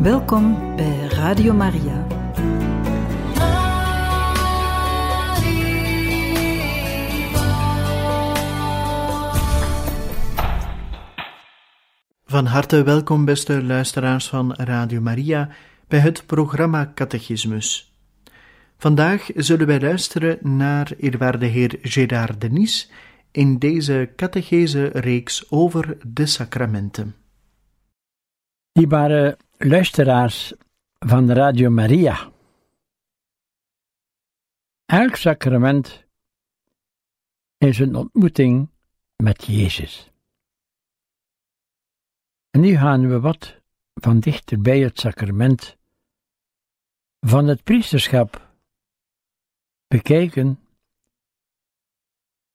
Welkom bij Radio Maria. Van harte welkom, beste luisteraars van Radio Maria, bij het programma Catechismus. Vandaag zullen wij luisteren naar eerwaarde heer Gérard Denis in deze catechese-reeks over de sacramenten. Dierbare luisteraars van Radio Maria. Elk sacrament is een ontmoeting met Jezus. En nu gaan we wat van dichter bij het sacrament van het priesterschap bekijken.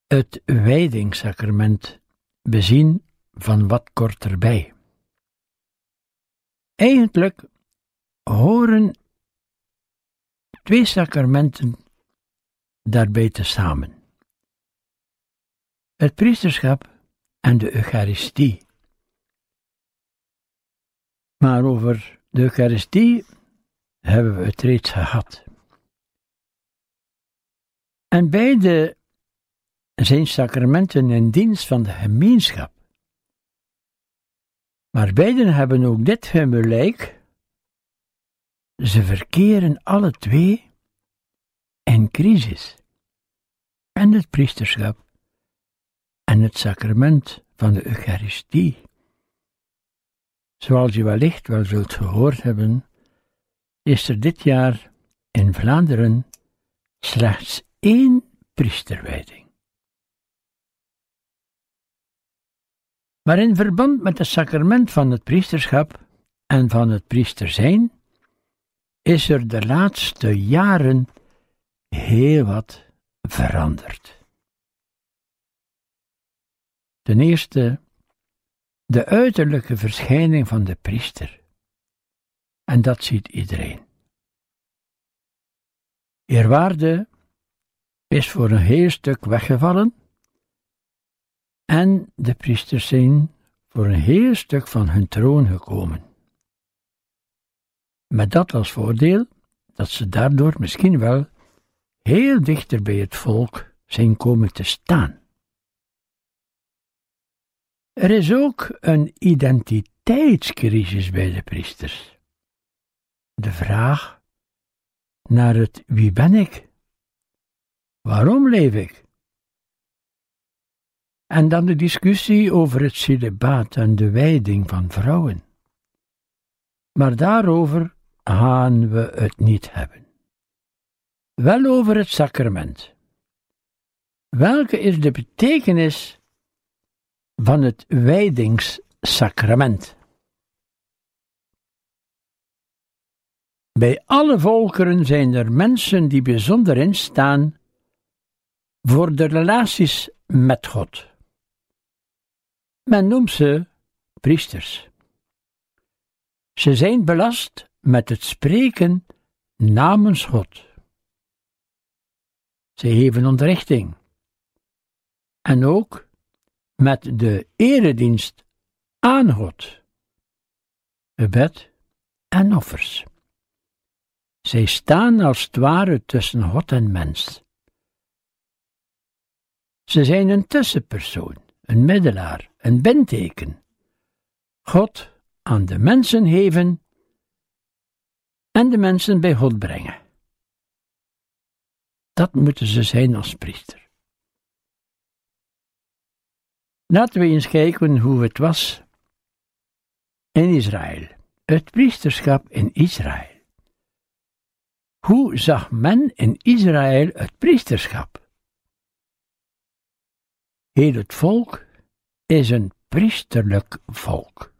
Het wijdingssacrament bezien van wat korterbij. Eigenlijk horen twee sacramenten daarbij te samen: het priesterschap en de Eucharistie. Maar over de Eucharistie hebben we het reeds gehad. En beide zijn sacramenten in dienst van de gemeenschap. Maar beiden hebben ook dit gelijk. Ze verkeren alle twee in crisis. En het priesterschap en het sacrament van de Eucharistie. Zoals je wellicht wel zult gehoord hebben, is er dit jaar in Vlaanderen slechts één priesterwijding. Maar in verband met het sacrament van het priesterschap en van het priester zijn, is er de laatste jaren heel wat veranderd. Ten eerste de uiterlijke verschijning van de priester. En dat ziet iedereen. Eerwaarde is voor een heel stuk weggevallen en de priesters zijn voor een heel stuk van hun troon gekomen. Met dat als voordeel dat ze daardoor misschien wel heel dichter bij het volk zijn komen te staan. Er is ook een identiteitscrisis bij de priesters. De vraag naar het wie ben ik? Waarom leef ik? En dan de discussie over het celibaat en de wijding van vrouwen. Maar daarover gaan we het niet hebben. Wel over het sacrament. Welke is de betekenis van het wijdingssacrament? Bij alle volkeren zijn er mensen die bijzonder instaan voor de relaties met God. Men noemt ze priesters. Ze zijn belast met het spreken namens God. Ze geven onderrichting. En ook met de eredienst aan God. Gebed en offers. Zij staan als het ware tussen God en mens. Ze zijn een tussenpersoon een middelaar, een benteken. God aan de mensen geven en de mensen bij God brengen. Dat moeten ze zijn als priester. Laten we eens kijken hoe het was in Israël, het priesterschap in Israël. Hoe zag men in Israël het priesterschap? Heel het volk is een priesterlijk volk,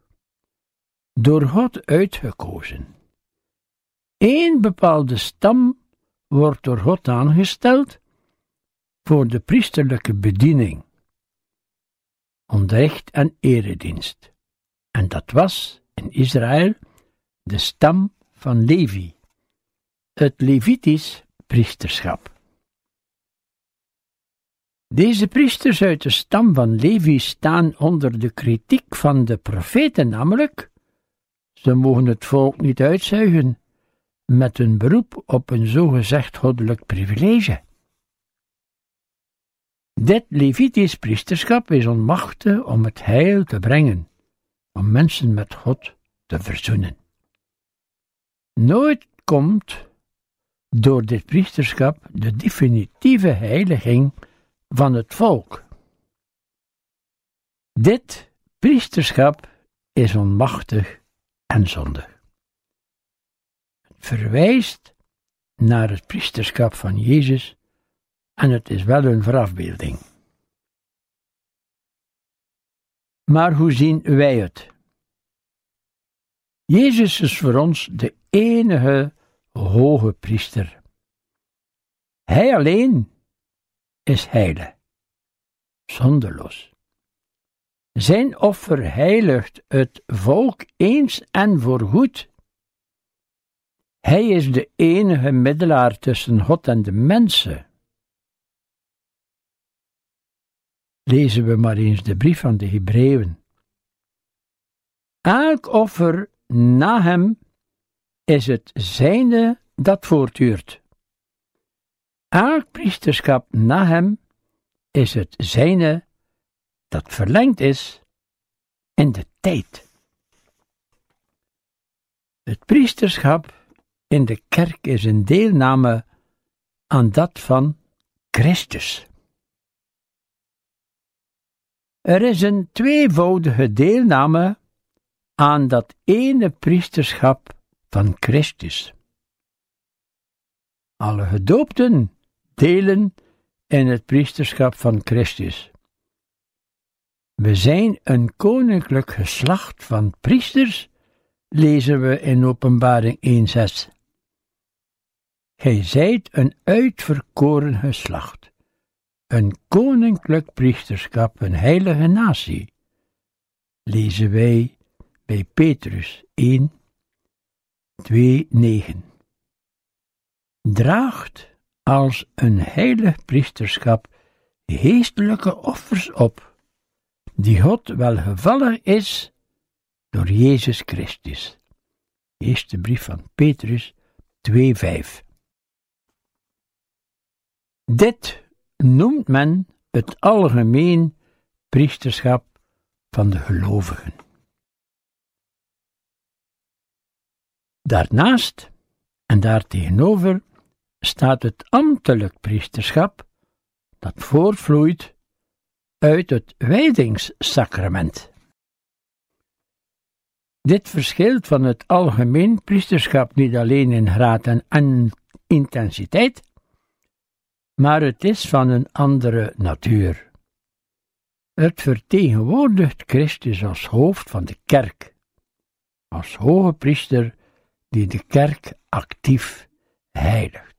door God uitgekozen. Eén bepaalde stam wordt door God aangesteld voor de priesterlijke bediening, onderricht en eredienst. En dat was in Israël de stam van Levi, het Levitisch priesterschap. Deze priesters uit de stam van Levi staan onder de kritiek van de profeten, namelijk, Ze mogen het volk niet uitzuigen met een beroep op een zogezegd goddelijk privilege. Dit Levitisch priesterschap is onmachtig om het heil te brengen, om mensen met God te verzoenen. Nooit komt door dit priesterschap de definitieve heiliging van het volk. Dit priesterschap is onmachtig en zondig. Het verwijst naar het priesterschap van Jezus en het is wel een verafbeelding. Maar hoe zien wij het? Jezus is voor ons de enige hoge priester. Hij alleen is heilig, zonderloos. Zijn offer heiligt het volk eens en voorgoed. Hij is de enige middelaar tussen God en de mensen. Lezen we maar eens de brief van de Hebreeën. Elk offer na hem is het zijnde dat voortduurt. Elk priesterschap na hem is het zijne dat verlengd is in de tijd. Het priesterschap in de kerk is een deelname aan dat van Christus. Er is een tweevoudige deelname aan dat ene priesterschap van Christus. Alle gedoopten delen in het priesterschap van Christus. We zijn een koninklijk geslacht van priesters, lezen we in Openbaring 1:6. Gij zijt een uitverkoren geslacht, een koninklijk priesterschap, een heilige natie, lezen wij bij Petrus 1, 2, 9. Draagt als een heilig priesterschap geestelijke offers op die God welgevallig is door Jezus Christus. Eerste brief van Petrus 2:5. Dit noemt men het algemeen priesterschap van de gelovigen. Daarnaast en daartegenover staat het ambtelijk priesterschap dat voortvloeit uit het wijdingssacrament. Dit verschilt van het algemeen priesterschap niet alleen in graad en intensiteit, maar het is van een andere natuur. Het vertegenwoordigt Christus als hoofd van de kerk, als hoge priester die de kerk actief heiligt.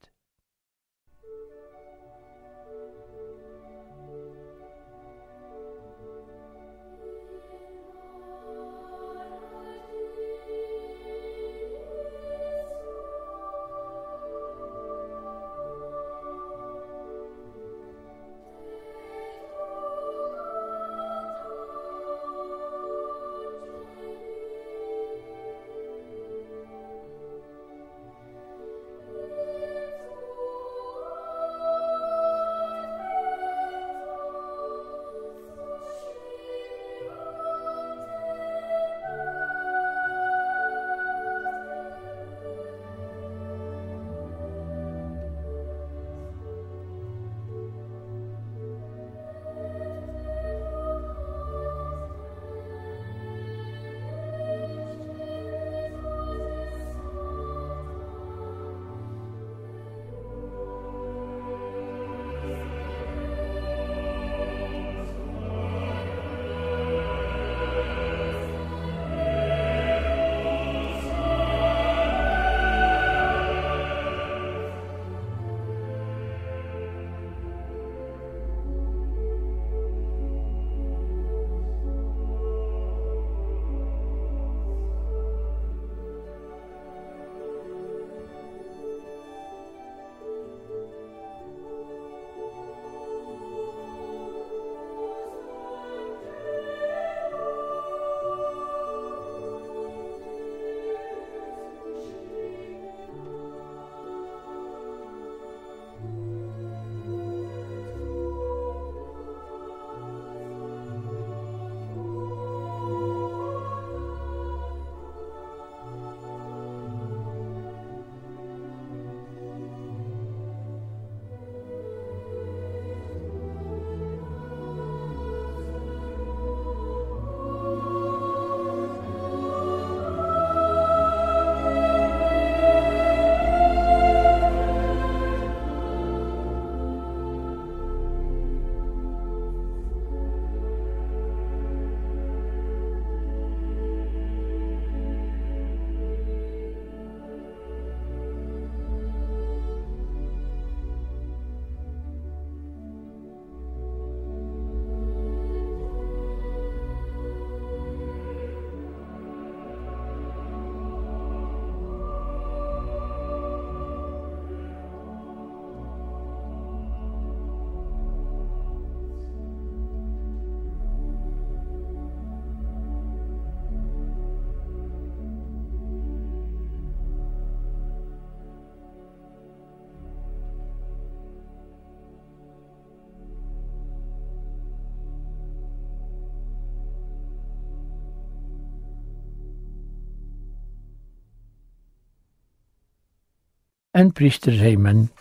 En priester, zei men,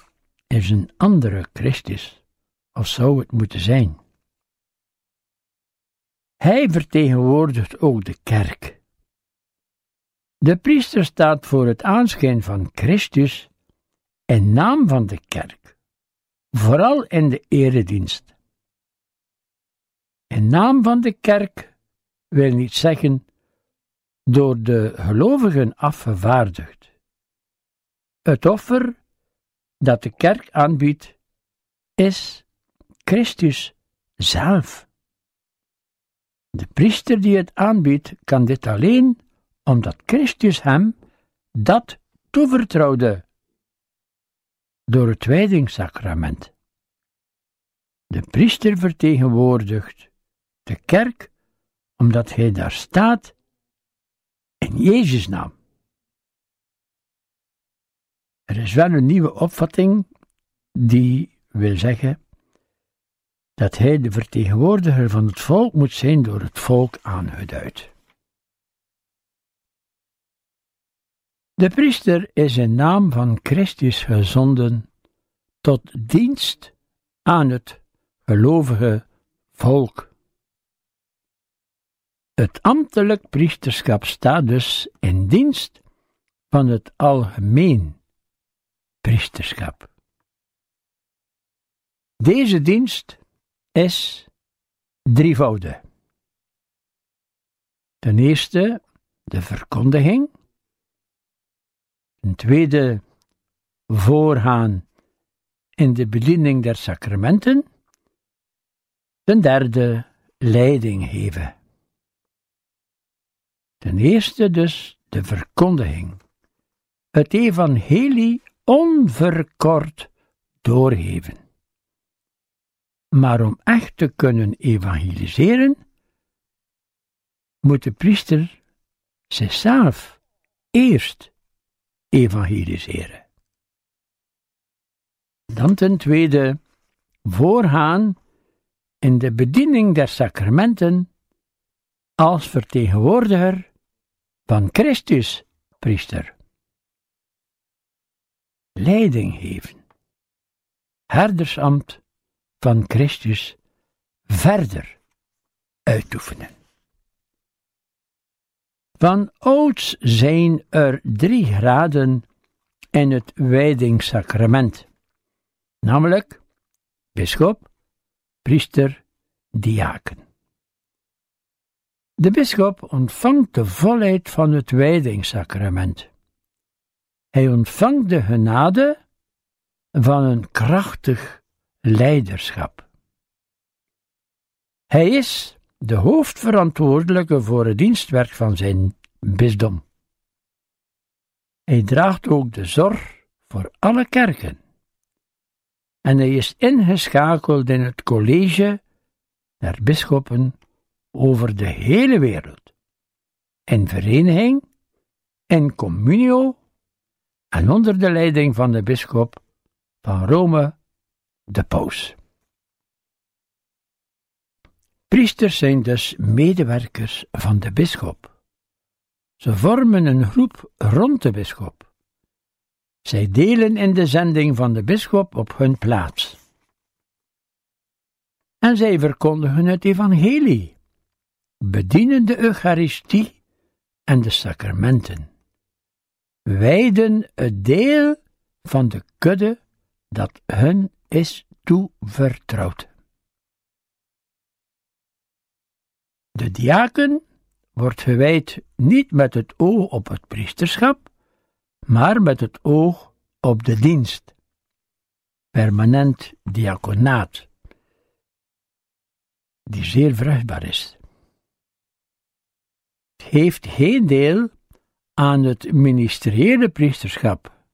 is een andere Christus, of zou het moeten zijn. Hij vertegenwoordigt ook de kerk. De priester staat voor het aanschijn van Christus in naam van de kerk, vooral in de eredienst. In naam van de kerk wil niet zeggen door de gelovigen afgevaardigd. Het offer dat de kerk aanbiedt is Christus zelf. De priester die het aanbiedt kan dit alleen omdat Christus hem dat toevertrouwde door het wijdingssacrament. De priester vertegenwoordigt de kerk omdat hij daar staat in Jezus' naam. Er is wel een nieuwe opvatting die wil zeggen dat hij de vertegenwoordiger van het volk moet zijn door het volk aangeduid. De priester is in naam van Christus gezonden tot dienst aan het gelovige volk. Het ambtelijk priesterschap staat dus in dienst van het algemeen priesterschap. Deze dienst is drievoudig. Ten eerste de verkondiging, ten tweede voorgaan in de bediening der sacramenten, ten derde leiding geven. Ten eerste dus de verkondiging, het evangelie onverkort doorgeven. Maar om echt te kunnen evangeliseren, moet de priester zichzelf eerst evangeliseren. Dan ten tweede voorgaan in de bediening der sacramenten als vertegenwoordiger van Christus, priester. Leiding geven, herdersambt van Christus verder uitoefenen. Van ouds zijn er drie graden in het wijdingssacrament, namelijk bisschop, priester, diaken. De bisschop ontvangt de volheid van het wijdingssacrament. Hij ontvangt de genade van een krachtig leiderschap. Hij is de hoofdverantwoordelijke voor het dienstwerk van zijn bisdom. Hij draagt ook de zorg voor alle kerken. En hij is ingeschakeld in het college der bisschoppen over de hele wereld. In vereniging, in communio en onder de leiding van de bisschop van Rome, de paus. Priesters zijn dus medewerkers van de bisschop. Ze vormen een groep rond de bisschop. Zij delen in de zending van de bisschop op hun plaats. En zij verkondigen het evangelie, bedienen de Eucharistie en de sacramenten, wijden het deel van de kudde dat hun is toevertrouwd. De diaken wordt gewijd niet met het oog op het priesterschap, maar met het oog op de dienst. Permanent diaconaat, die zeer vruchtbaar is. Het heeft geen deel aan het ministeriële priesterschap,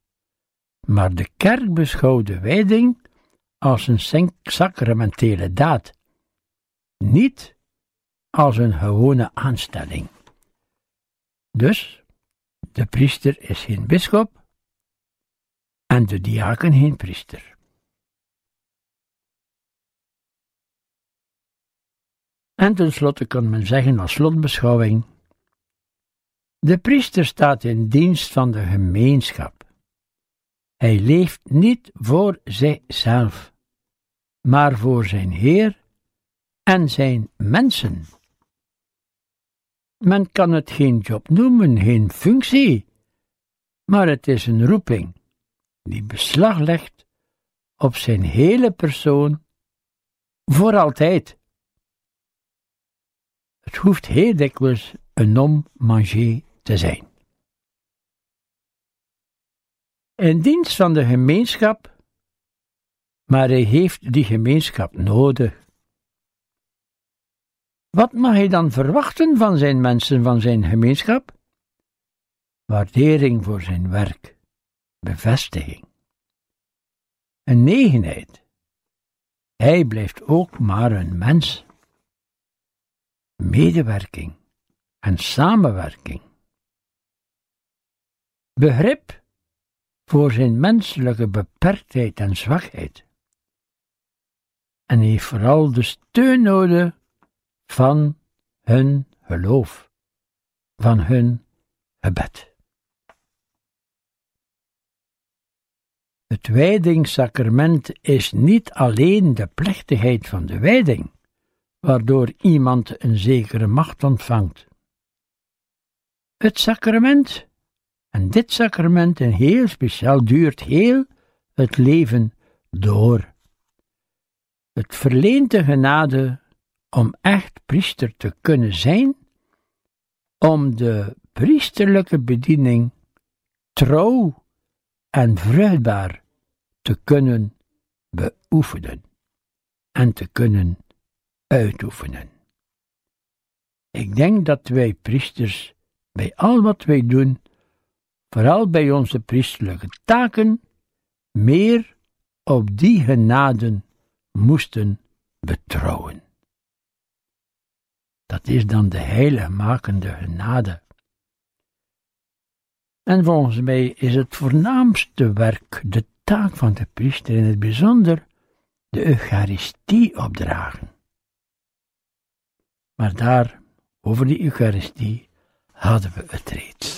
maar de kerk beschouwt de wijding als een sacramentele daad, niet als een gewone aanstelling. Dus, de priester is geen bisschop en de diaken geen priester. En tenslotte kan men zeggen als slotbeschouwing: de priester staat in dienst van de gemeenschap. Hij leeft niet voor zichzelf, maar voor zijn Heer en zijn mensen. Men kan het geen job noemen, geen functie, maar het is een roeping die beslag legt op zijn hele persoon voor altijd. Het hoeft heel dikwijls een nom manger te zijn. In dienst van de gemeenschap, maar hij heeft die gemeenschap nodig. Wat mag hij dan verwachten van zijn mensen, van zijn gemeenschap? Waardering voor zijn werk, bevestiging, een negenheid. Hij blijft ook maar een mens. Medewerking en samenwerking. Begrip voor zijn menselijke beperktheid en zwakheid. En heeft vooral de steun nodig van hun geloof, van hun gebed. Het wijdingssacrament is niet alleen de plechtigheid van de wijding, waardoor iemand een zekere macht ontvangt. Het sacrament, en dit sacrament in heel speciaal, duurt heel het leven door. Het verleent de genade om echt priester te kunnen zijn, om de priesterlijke bediening trouw en vruchtbaar te kunnen beoefenen en te kunnen uitoefenen. Ik denk dat wij priesters bij al wat wij doen, vooral bij onze priesterlijke taken, meer op die genaden moesten betrouwen. Dat is dan de heiligmakende genade. En volgens mij is het voornaamste werk, de taak van de priester in het bijzonder, de Eucharistie opdragen. Maar daar, over die Eucharistie, hadden we het reeds.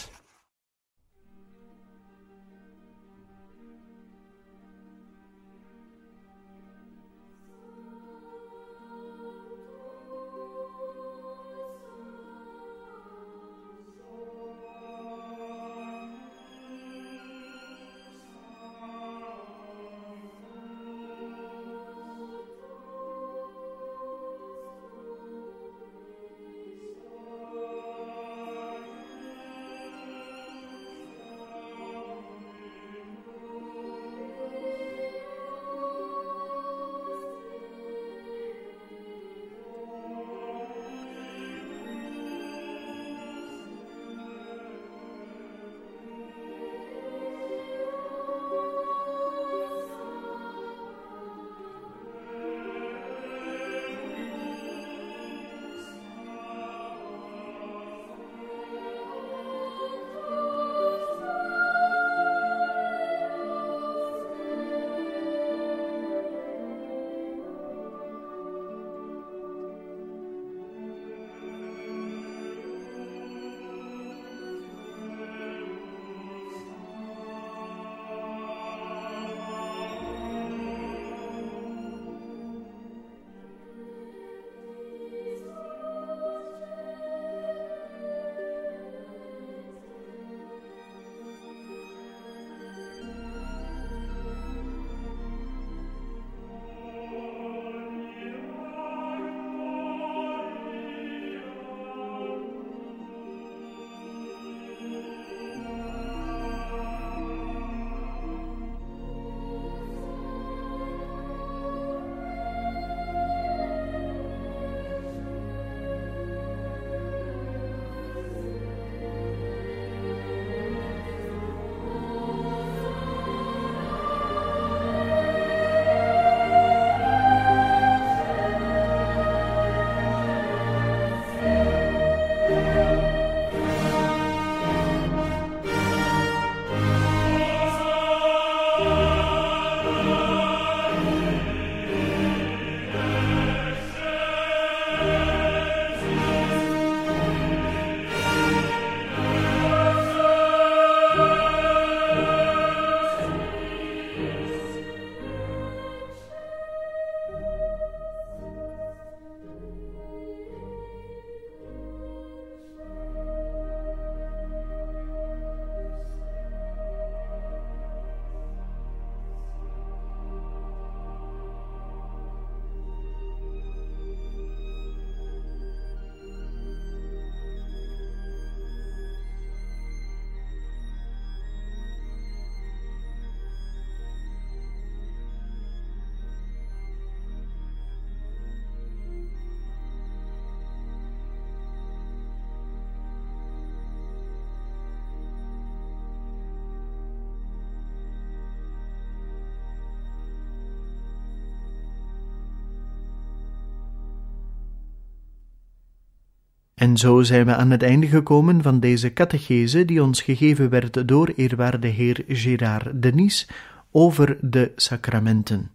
En zo zijn we aan het einde gekomen van deze catechese die ons gegeven werd door eerwaarde heer Gérard Denis over de sacramenten.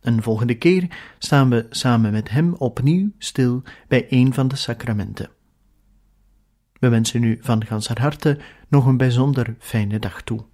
Een volgende keer staan we samen met hem opnieuw stil bij een van de sacramenten. We wensen u van ganser harte nog een bijzonder fijne dag toe.